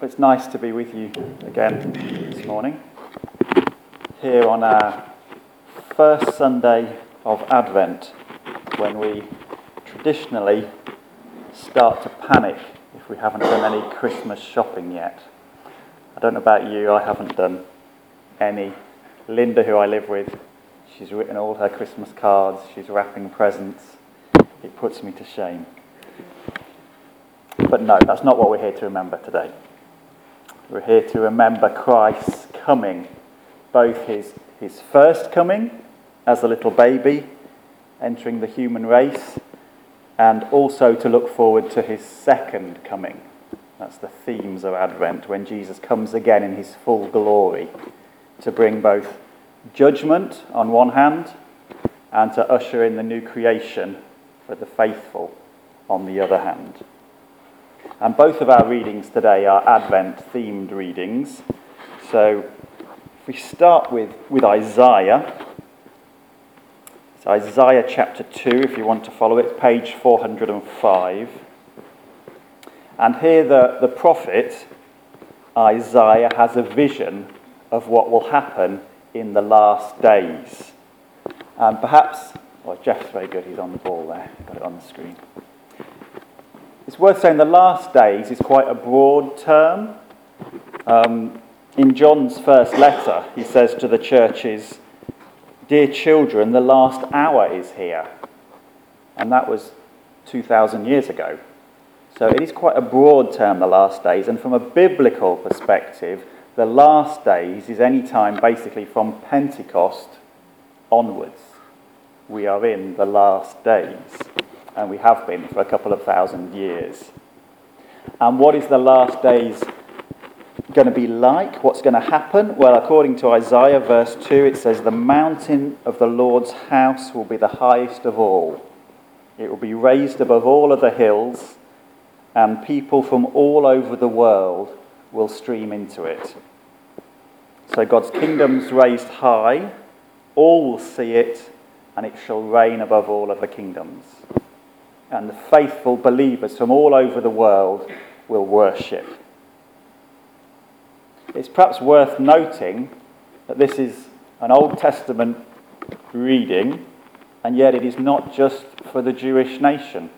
It's nice to be with you again this morning, here on our first Sunday of Advent, when we traditionally start to panic if we haven't done any Christmas shopping yet. I don't know about you, I haven't done any. Linda, who I live with, she's written all her Christmas cards, she's wrapping presents. It puts me to shame. But no, that's not what we're here to remember today. We're here to remember Christ's coming, both his, his first coming as a little baby, entering the human race, and also to look forward to his second coming. That's the themes of Advent, when Jesus comes again in his full glory to bring both judgment on one hand and to usher in the new creation for the faithful on the other hand. And both of our readings today are Advent themed readings. So if we start with, with Isaiah, it's Isaiah chapter 2, if you want to follow it, page 405. And here the, the prophet, Isaiah, has a vision of what will happen in the last days. And perhaps, well, Jeff's very good, he's on the ball there, got it on the screen. It's worth saying the last days is quite a broad term. Um, in John's first letter, he says to the churches, Dear children, the last hour is here. And that was 2,000 years ago. So it is quite a broad term, the last days. And from a biblical perspective, the last days is any time basically from Pentecost onwards. We are in the last days and we have been for a couple of thousand years. And what is the last days going to be like? What's going to happen? Well, according to Isaiah verse 2, it says, The mountain of the Lord's house will be the highest of all. It will be raised above all of the hills, and people from all over the world will stream into it. So God's kingdom's raised high, all will see it, and it shall reign above all other kingdoms and the faithful believers from all over the world will worship. It's perhaps worth noting that this is an Old Testament reading, and yet it is not just for the Jewish nation.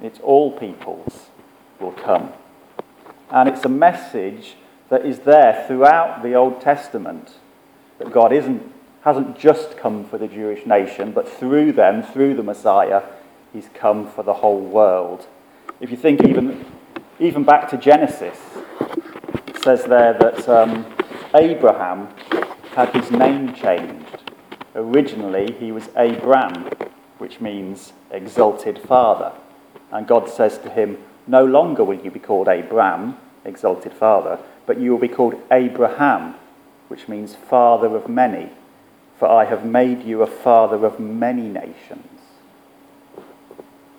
It's all peoples will come. And it's a message that is there throughout the Old Testament that God isn't, hasn't just come for the Jewish nation, but through them, through the Messiah, He's come for the whole world. If you think even, even back to Genesis, it says there that um, Abraham had his name changed. Originally, he was Abram, which means exalted father. And God says to him, No longer will you be called Abram, exalted father, but you will be called Abraham, which means father of many. For I have made you a father of many nations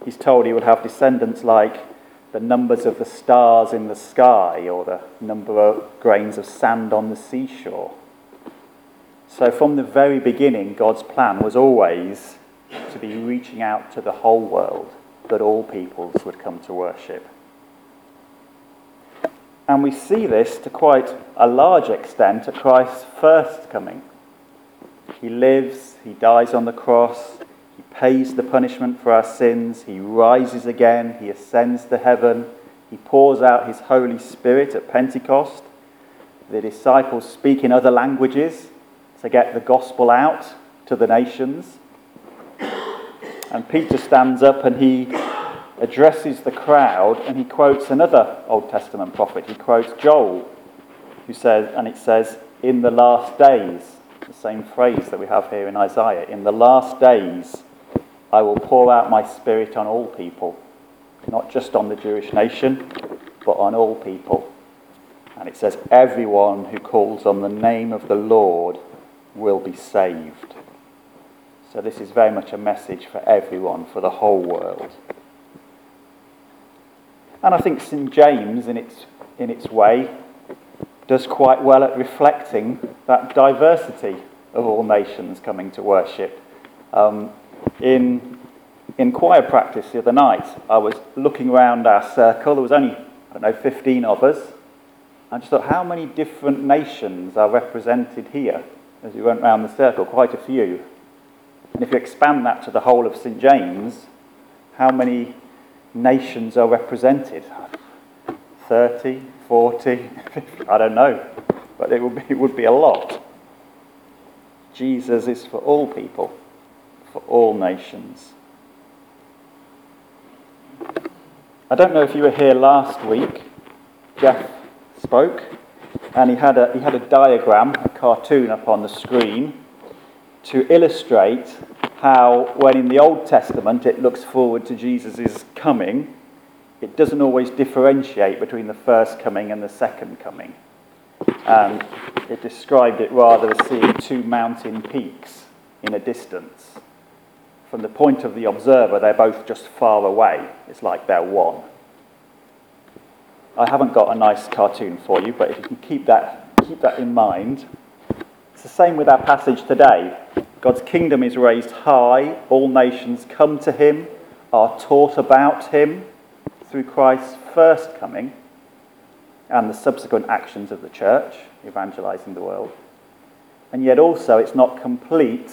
he's told he will have descendants like the numbers of the stars in the sky or the number of grains of sand on the seashore. So, from the very beginning, God's plan was always to be reaching out to the whole world, that all peoples would come to worship. And we see this to quite a large extent at Christ's first coming. He lives, he dies on the cross, pays the punishment for our sins. He rises again. He ascends to heaven. He pours out his Holy Spirit at Pentecost. The disciples speak in other languages to get the gospel out to the nations. And Peter stands up and he addresses the crowd and he quotes another Old Testament prophet. He quotes Joel, who says, and it says, in the last days, the same phrase that we have here in Isaiah, in the last days, I will pour out my spirit on all people, not just on the Jewish nation, but on all people. And it says, Everyone who calls on the name of the Lord will be saved. So, this is very much a message for everyone, for the whole world. And I think St. James, in its, in its way, does quite well at reflecting that diversity of all nations coming to worship. Um, in, in choir practice the other night, I was looking around our circle. There was only, I don't know, 15 of us. I just thought, how many different nations are represented here as we went round the circle? Quite a few. And if you expand that to the whole of St. James, how many nations are represented? 30, 40, 50, I don't know. But it would, be, it would be a lot. Jesus is for all people, for all nations. I don't know if you were here last week. Jeff spoke, and he had a, he had a diagram, a cartoon up on the screen to illustrate how, when in the Old Testament it looks forward to Jesus' coming, it doesn't always differentiate between the first coming and the second coming. And it described it rather as seeing two mountain peaks in a distance. From the point of the observer, they're both just far away. It's like they're one. I haven't got a nice cartoon for you, but if you can keep that, keep that in mind. It's the same with our passage today. God's kingdom is raised high, all nations come to him, are taught about him through Christ's first coming and the subsequent actions of the church, evangelizing the world. And yet also it's not complete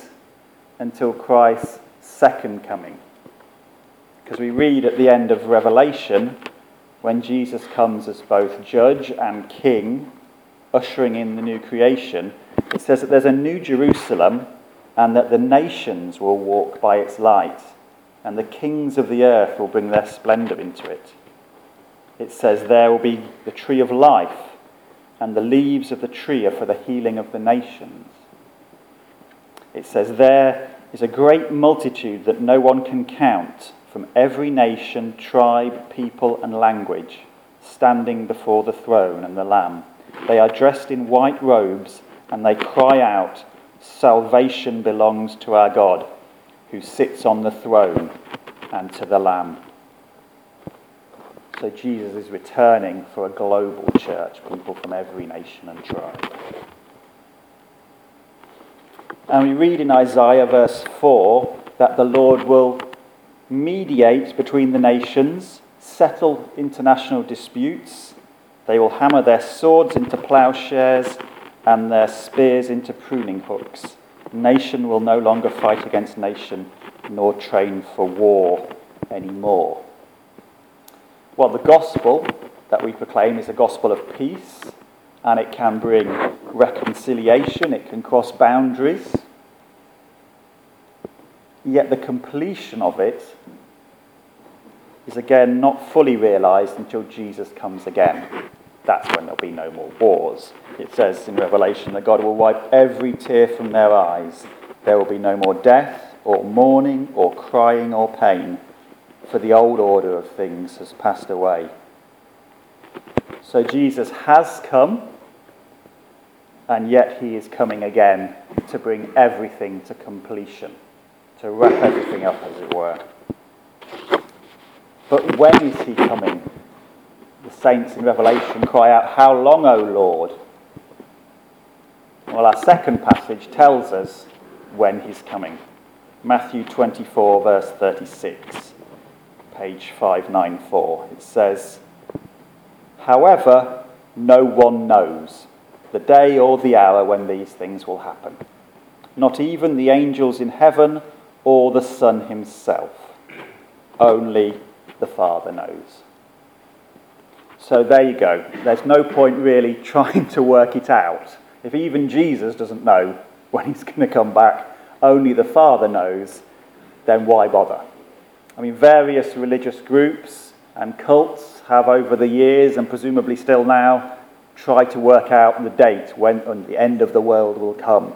until Christ's second coming. Because we read at the end of Revelation when Jesus comes as both judge and king, ushering in the new creation, it says that there's a new Jerusalem and that the nations will walk by its light, and the kings of the earth will bring their splendor into it. It says, There will be the tree of life, and the leaves of the tree are for the healing of the nations. It says, There is a great multitude that no one can count from every nation, tribe, people, and language, standing before the throne and the Lamb. They are dressed in white robes, and they cry out, Salvation belongs to our God, who sits on the throne, and to the Lamb. So Jesus is returning for a global church, people from every nation and tribe. And we read in Isaiah verse 4 that the Lord will mediate between the nations, settle international disputes. They will hammer their swords into plowshares and their spears into pruning hooks. Nation will no longer fight against nation, nor train for war anymore. Well, the gospel that we proclaim is a gospel of peace, and it can bring reconciliation, it can cross boundaries. Yet the completion of it is again not fully realized until Jesus comes again. That's when there'll be no more wars. It says in Revelation that God will wipe every tear from their eyes. There will be no more death, or mourning, or crying, or pain, for the old order of things has passed away. So Jesus has come, and yet he is coming again to bring everything to completion to wrap everything up, as it were. But when is he coming? The saints in Revelation cry out, How long, O Lord? Well, our second passage tells us when he's coming. Matthew 24, verse 36, page 594. It says, However, no one knows the day or the hour when these things will happen. Not even the angels in heaven or the Son himself. Only the Father knows. So there you go. There's no point really trying to work it out. If even Jesus doesn't know when he's going to come back, only the Father knows, then why bother? I mean, various religious groups and cults have over the years, and presumably still now, tried to work out the date when the end of the world will come.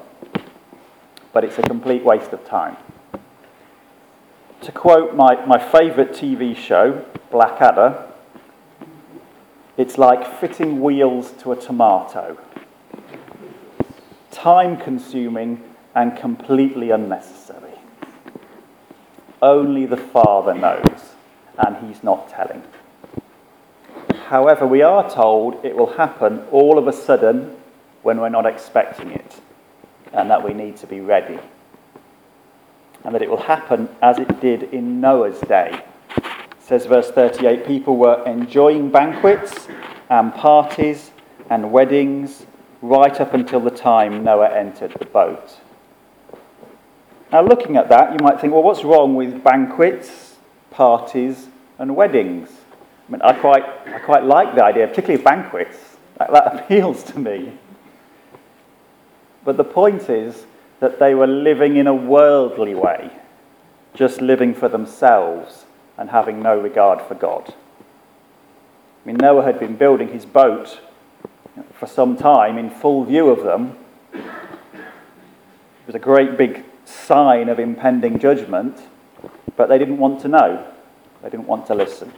But it's a complete waste of time. To quote my, my favourite TV show, Blackadder, it's like fitting wheels to a tomato. Time consuming and completely unnecessary. Only the Father knows, and He's not telling. However, we are told it will happen all of a sudden when we're not expecting it, and that we need to be ready and that it will happen as it did in Noah's day. It says verse 38 people were enjoying banquets and parties and weddings, right up until the time Noah entered the boat. Now, looking at that, you might think, well, what's wrong with banquets, parties, and weddings? I mean, I quite, I quite like the idea, particularly of banquets. That, that appeals to me. But the point is that they were living in a worldly way, just living for themselves and having no regard for God. I mean, Noah had been building his boat for some time in full view of them. It was a great big sign of impending judgment, but they didn't want to know. They didn't want to listen.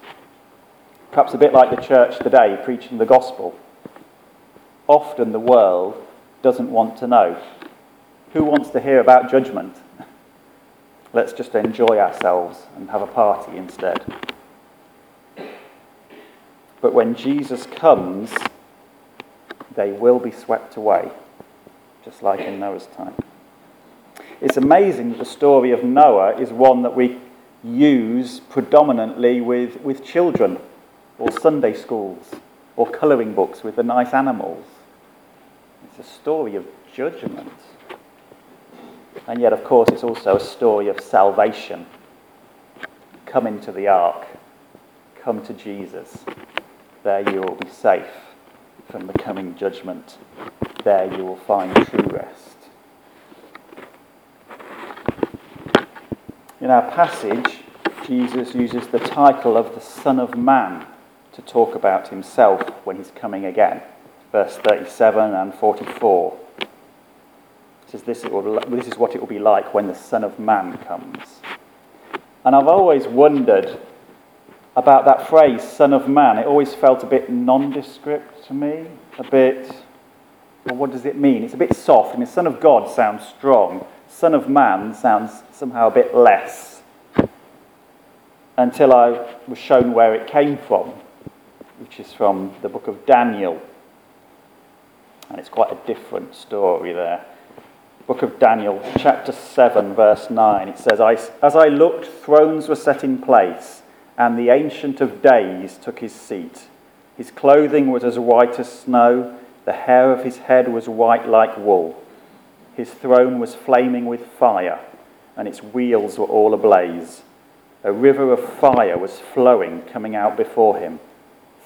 Perhaps a bit like the church today preaching the gospel. Often the world doesn't want to know. Who wants to hear about judgment? Let's just enjoy ourselves and have a party instead. But when Jesus comes, they will be swept away, just like in Noah's time. It's amazing that the story of Noah is one that we use predominantly with, with children, or Sunday schools, or colouring books with the nice animals. It's a story of judgment. And yet, of course, it's also a story of salvation. Come into the ark, come to Jesus. There you will be safe from the coming judgment. There you will find true rest. In our passage, Jesus uses the title of the Son of Man to talk about himself when he's coming again. Verse 37 and 44 says this, will, this is what it will be like when the Son of Man comes. And I've always wondered about that phrase, Son of Man. It always felt a bit nondescript to me, a bit, well, what does it mean? It's a bit soft. I mean, Son of God sounds strong, Son of Man sounds somehow a bit less. Until I was shown where it came from, which is from the book of Daniel. And it's quite a different story there book of Daniel, chapter 7, verse 9. It says, As I looked, thrones were set in place, and the Ancient of Days took his seat. His clothing was as white as snow, the hair of his head was white like wool. His throne was flaming with fire, and its wheels were all ablaze. A river of fire was flowing, coming out before him.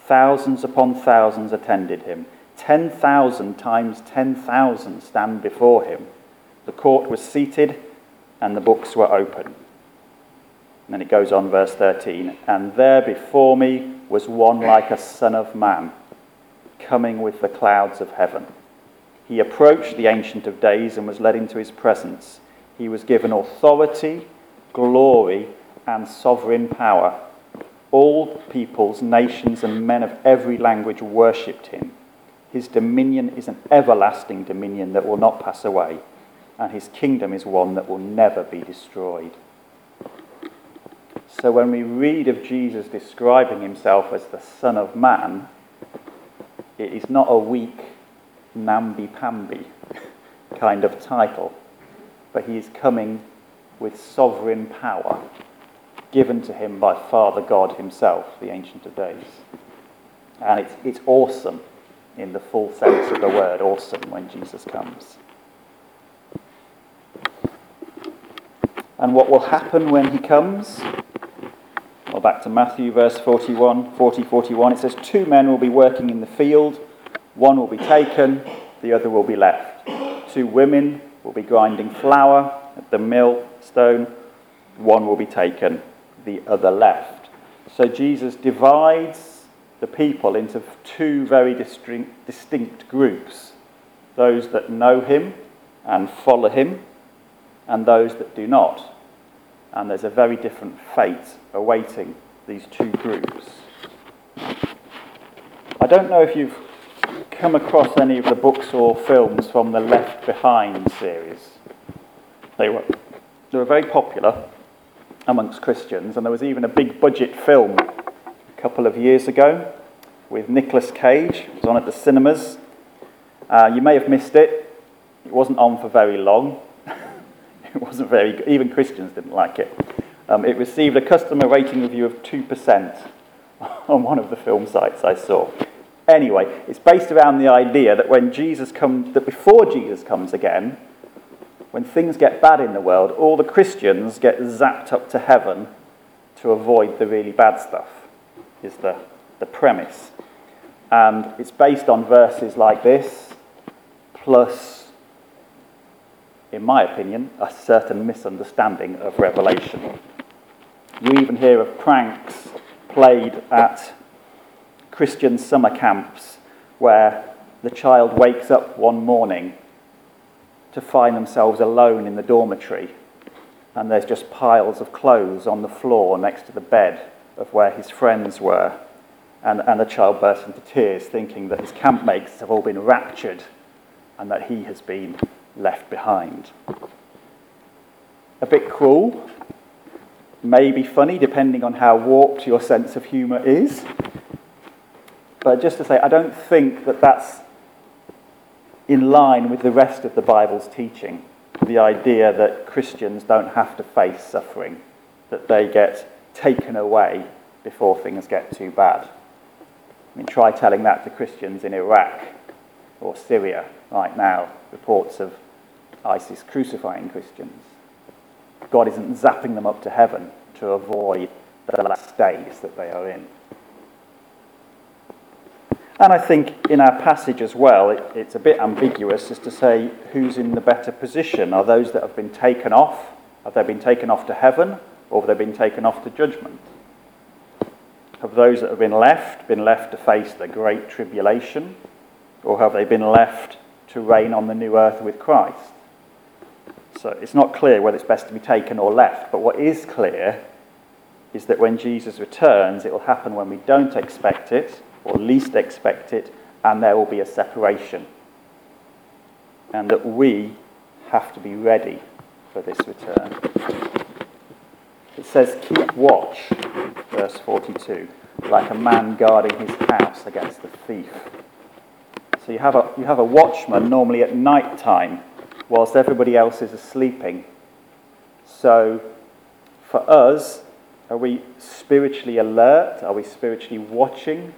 Thousands upon thousands attended him. Ten thousand times ten thousand stand before him. The court was seated and the books were open. And then it goes on, verse 13. And there before me was one like a son of man, coming with the clouds of heaven. He approached the Ancient of Days and was led into his presence. He was given authority, glory, and sovereign power. All peoples, nations, and men of every language worshipped him. His dominion is an everlasting dominion that will not pass away and his kingdom is one that will never be destroyed. So when we read of Jesus describing himself as the Son of Man, it is not a weak, namby-pamby kind of title, but he is coming with sovereign power given to him by Father God himself, the Ancient of Days. And it's, it's awesome in the full sense of the word, awesome, when Jesus comes. And what will happen when he comes? Well, back to Matthew, verse 41, 40, 41. It says, Two men will be working in the field, one will be taken, the other will be left. Two women will be grinding flour at the mill stone, one will be taken, the other left. So Jesus divides the people into two very distinct groups those that know him and follow him, and those that do not and there's a very different fate awaiting these two groups. I don't know if you've come across any of the books or films from the Left Behind series. They were, they were very popular amongst Christians, and there was even a big budget film a couple of years ago with Nicolas Cage. It was on at the cinemas. Uh, you may have missed it. It wasn't on for very long. It wasn't very good. Even Christians didn't like it. Um, it received a customer rating review of 2% on one of the film sites I saw. Anyway, it's based around the idea that when Jesus comes, that before Jesus comes again, when things get bad in the world, all the Christians get zapped up to heaven to avoid the really bad stuff, is the, the premise. And it's based on verses like this, plus, in my opinion, a certain misunderstanding of Revelation. You even hear of pranks played at Christian summer camps where the child wakes up one morning to find themselves alone in the dormitory and there's just piles of clothes on the floor next to the bed of where his friends were. And, and the child bursts into tears, thinking that his campmates have all been raptured and that he has been left behind. A bit cruel, maybe funny, depending on how warped your sense of humour is. But just to say, I don't think that that's in line with the rest of the Bible's teaching. The idea that Christians don't have to face suffering, that they get taken away before things get too bad. I mean, try telling that to Christians in Iraq or Syria right now. Reports of ISIS crucifying Christians. God isn't zapping them up to heaven to avoid the last days that they are in. And I think in our passage as well, it, it's a bit ambiguous as to say who's in the better position. Are those that have been taken off? Have they been taken off to heaven? Or have they been taken off to judgment? Have those that have been left been left to face the great tribulation? Or have they been left to reign on the new earth with Christ? So it's not clear whether it's best to be taken or left. But what is clear is that when Jesus returns, it will happen when we don't expect it or least expect it, and there will be a separation. And that we have to be ready for this return. It says, Keep watch, verse 42, like a man guarding his house against the thief. So you have a, you have a watchman normally at night time whilst everybody else is sleeping. So for us, are we spiritually alert? Are we spiritually watching?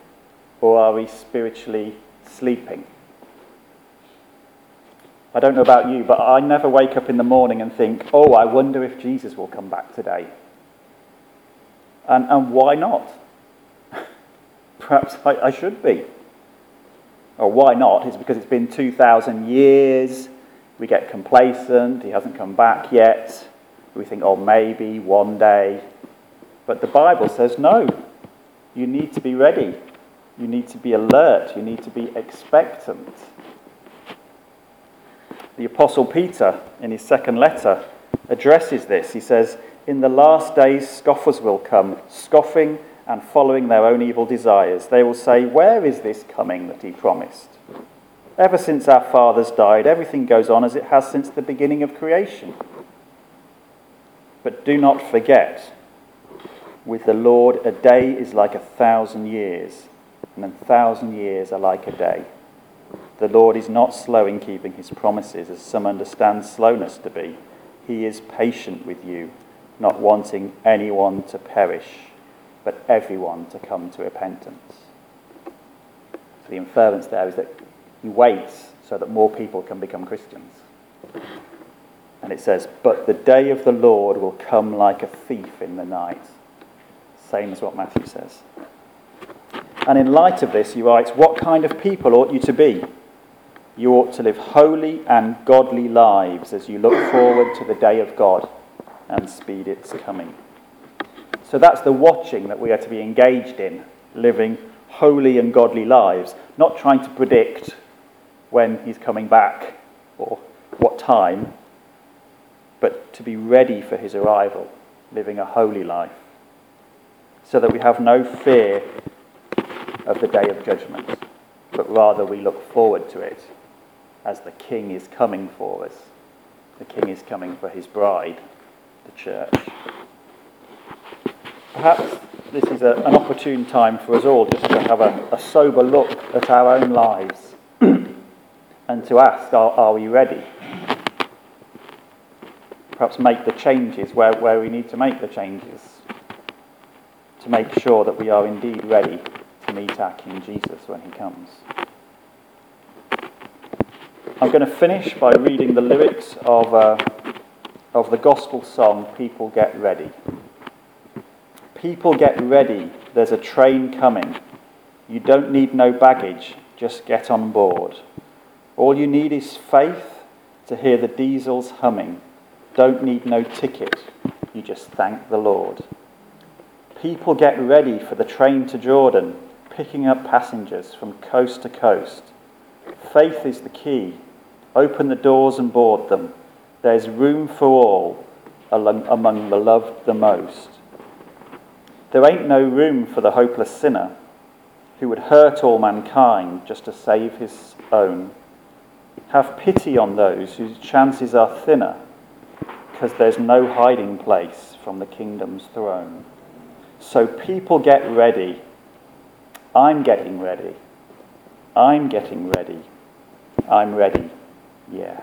Or are we spiritually sleeping? I don't know about you, but I never wake up in the morning and think, oh, I wonder if Jesus will come back today. And, and why not? Perhaps I, I should be. Or why not? It's because it's been 2,000 years. We get complacent. He hasn't come back yet. We think, oh, maybe one day. But the Bible says, no, you need to be ready. You need to be alert. You need to be expectant. The Apostle Peter, in his second letter, addresses this. He says, In the last days, scoffers will come, scoffing and following their own evil desires. They will say, Where is this coming that he promised? Ever since our fathers died, everything goes on as it has since the beginning of creation. But do not forget, with the Lord, a day is like a thousand years and a thousand years are like a day. The Lord is not slow in keeping his promises, as some understand slowness to be. He is patient with you, not wanting anyone to perish, but everyone to come to repentance. So the inference there is that he waits so that more people can become Christians. And it says, But the day of the Lord will come like a thief in the night. Same as what Matthew says. And in light of this, he writes, What kind of people ought you to be? You ought to live holy and godly lives as you look forward to the day of God and speed its coming. So that's the watching that we are to be engaged in, living holy and godly lives, not trying to predict when he's coming back or what time, but to be ready for his arrival, living a holy life, so that we have no fear of the day of judgment, but rather we look forward to it as the King is coming for us. The King is coming for his bride, the church. Perhaps this is a, an opportune time for us all just to have a, a sober look at our own lives and to ask, are, are we ready? Perhaps make the changes where, where we need to make the changes to make sure that we are indeed ready to meet our King Jesus when he comes. I'm going to finish by reading the lyrics of, uh, of the gospel song, People Get Ready. People get ready, there's a train coming. You don't need no baggage, just get on board. All you need is faith to hear the diesels humming. Don't need no ticket, you just thank the Lord. People get ready for the train to Jordan, picking up passengers from coast to coast. Faith is the key. Open the doors and board them. There's room for all among the loved the most. There ain't no room for the hopeless sinner who would hurt all mankind just to save his own. Have pity on those whose chances are thinner, because there's no hiding place from the kingdom's throne. So people get ready. I'm getting ready. I'm getting ready. I'm ready. Yeah.